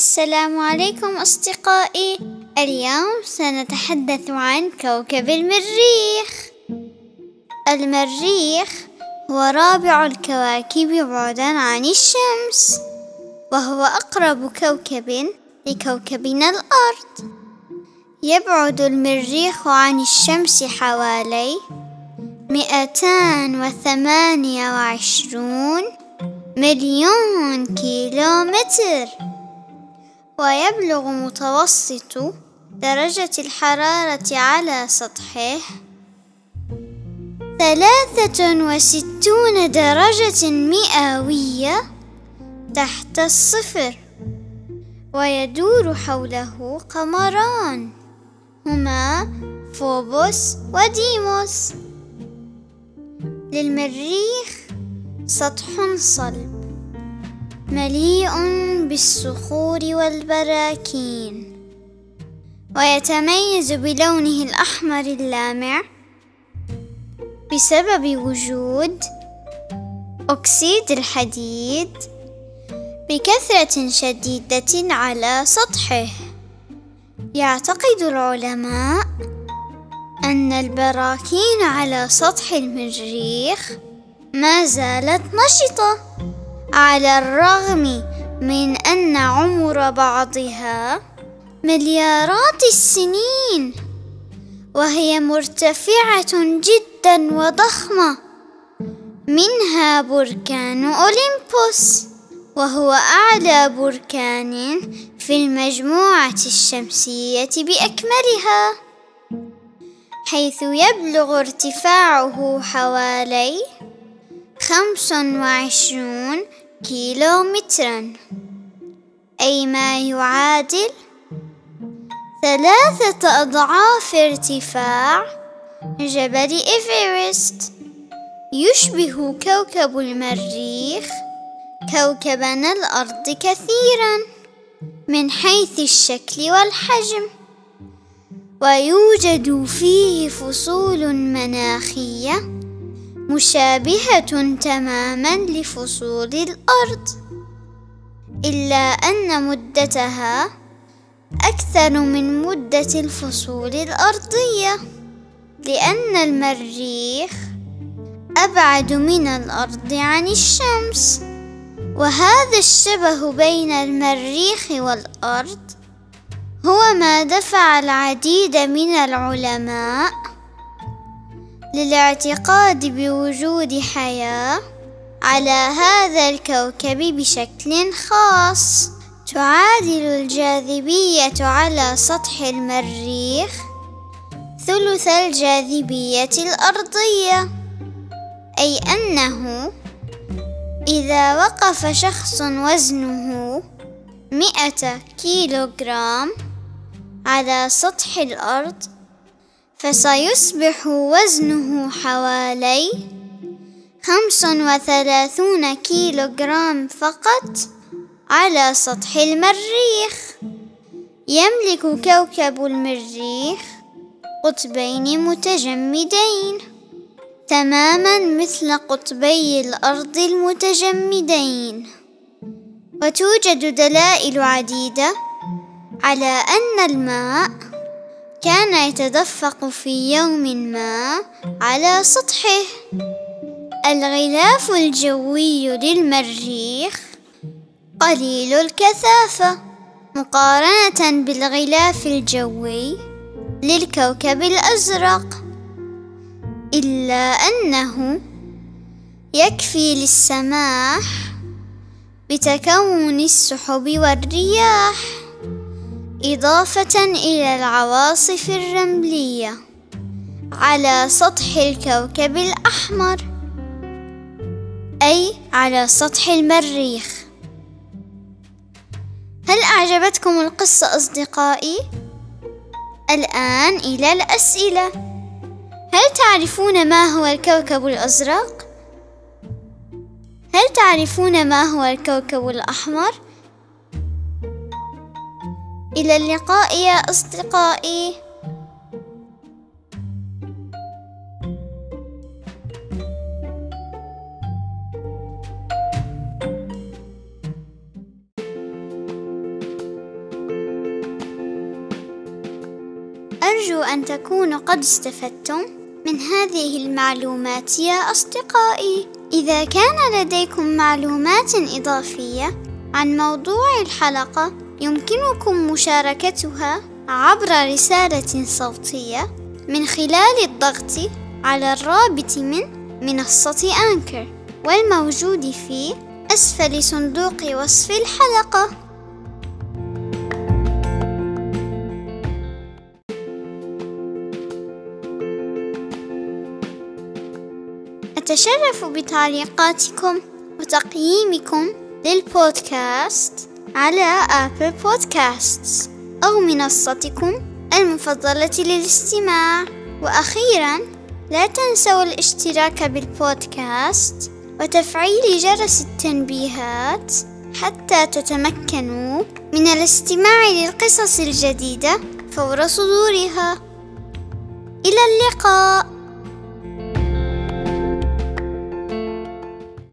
السلام عليكم أصدقائي. اليوم سنتحدث عن كوكب المريخ. المريخ هو رابع الكواكب بعدا عن الشمس وهو أقرب كوكب لكوكبنا الأرض. يبعد المريخ عن الشمس حوالي مئتان وثمانية وعشرون مليون كيلومتر. ويبلغ متوسط درجة الحرارة على سطحه ثلاثة وستون درجة مئوية تحت الصفر ويدور حوله قمران هما فوبوس وديموس. للمريخ سطح صلب. مليء بالصخور والبراكين ويتميز بلونه الأحمر اللامع بسبب وجود أكسيد الحديد بكثرة شديدة على سطحه. يعتقد العلماء أن البراكين على سطح المريخ ما زالت نشطة. على الرغم من أن عمر بعضها مليارات السنين وهي مرتفعة جدا وضخمة. منها بركان أوليمبوس وهو أعلى بركان في المجموعة الشمسية بأكملها حيث يبلغ ارتفاعه حوالي خمس وعشرون كيلومترا. أي ما يعادل ثلاثة أضعاف ارتفاع جبل إيفرست. يشبه كوكب المريخ كوكبنا الأرض كثيرا من حيث الشكل والحجم. ويوجد فيه فصول مناخية مشابهة تماما لفصول الأرض إلا أن مدتها أكثر من مدة الفصول الأرضية لأن المريخ أبعد من الأرض عن الشمس. وهذا الشبه بين المريخ والأرض هو ما دفع العديد من العلماء للاعتقاد بوجود حياة على هذا الكوكب بشكل خاص. تعادل الجاذبية على سطح المريخ ثلث الجاذبية الأرضية. أي أنه إذا وقف شخص وزنه مئة كيلوغرام على سطح الأرض فسيصبح وزنه حوالي خمس وثلاثون كيلوغرام فقط على سطح المريخ. يملك كوكب المريخ قطبين متجمدين تماما مثل قطبي الأرض المتجمدين. وتوجد دلائل عديدة على أن الماء كان يتدفق في يوم ما على سطحه. الغلاف الجوي للمريخ قليل الكثافة مقارنة بالغلاف الجوي للكوكب الأزرق. إلا أنه يكفي للسماح بتكون السحب والرياح. إضافة إلى العواصف الرملية على سطح الكوكب الأحمر أي على سطح المريخ هل أعجبتكم القصة أصدقائي؟ الآن إلى الأسئلة هل تعرفون ما هو الكوكب الأزرق؟ هل تعرفون ما هو الكوكب الأحمر؟ إلى اللقاء يا أصدقائي. أرجو أن تكونوا قد استفدتم من هذه المعلومات يا أصدقائي. إذا كان لديكم معلومات إضافية عن موضوع الحلقة يمكنكم مشاركتها عبر رسالة صوتية من خلال الضغط على الرابط من منصة أنكر والموجود في أسفل صندوق وصف الحلقة. أتشرف بتعليقاتكم وتقييمكم للبودكاست. على آبل بودكاست أو منصتكم المفضلة للاستماع. وأخيرا لا تنسوا الاشتراك بالبودكاست وتفعيل جرس التنبيهات حتى تتمكنوا من الاستماع للقصص الجديدة فور صدورها. إلى اللقاء.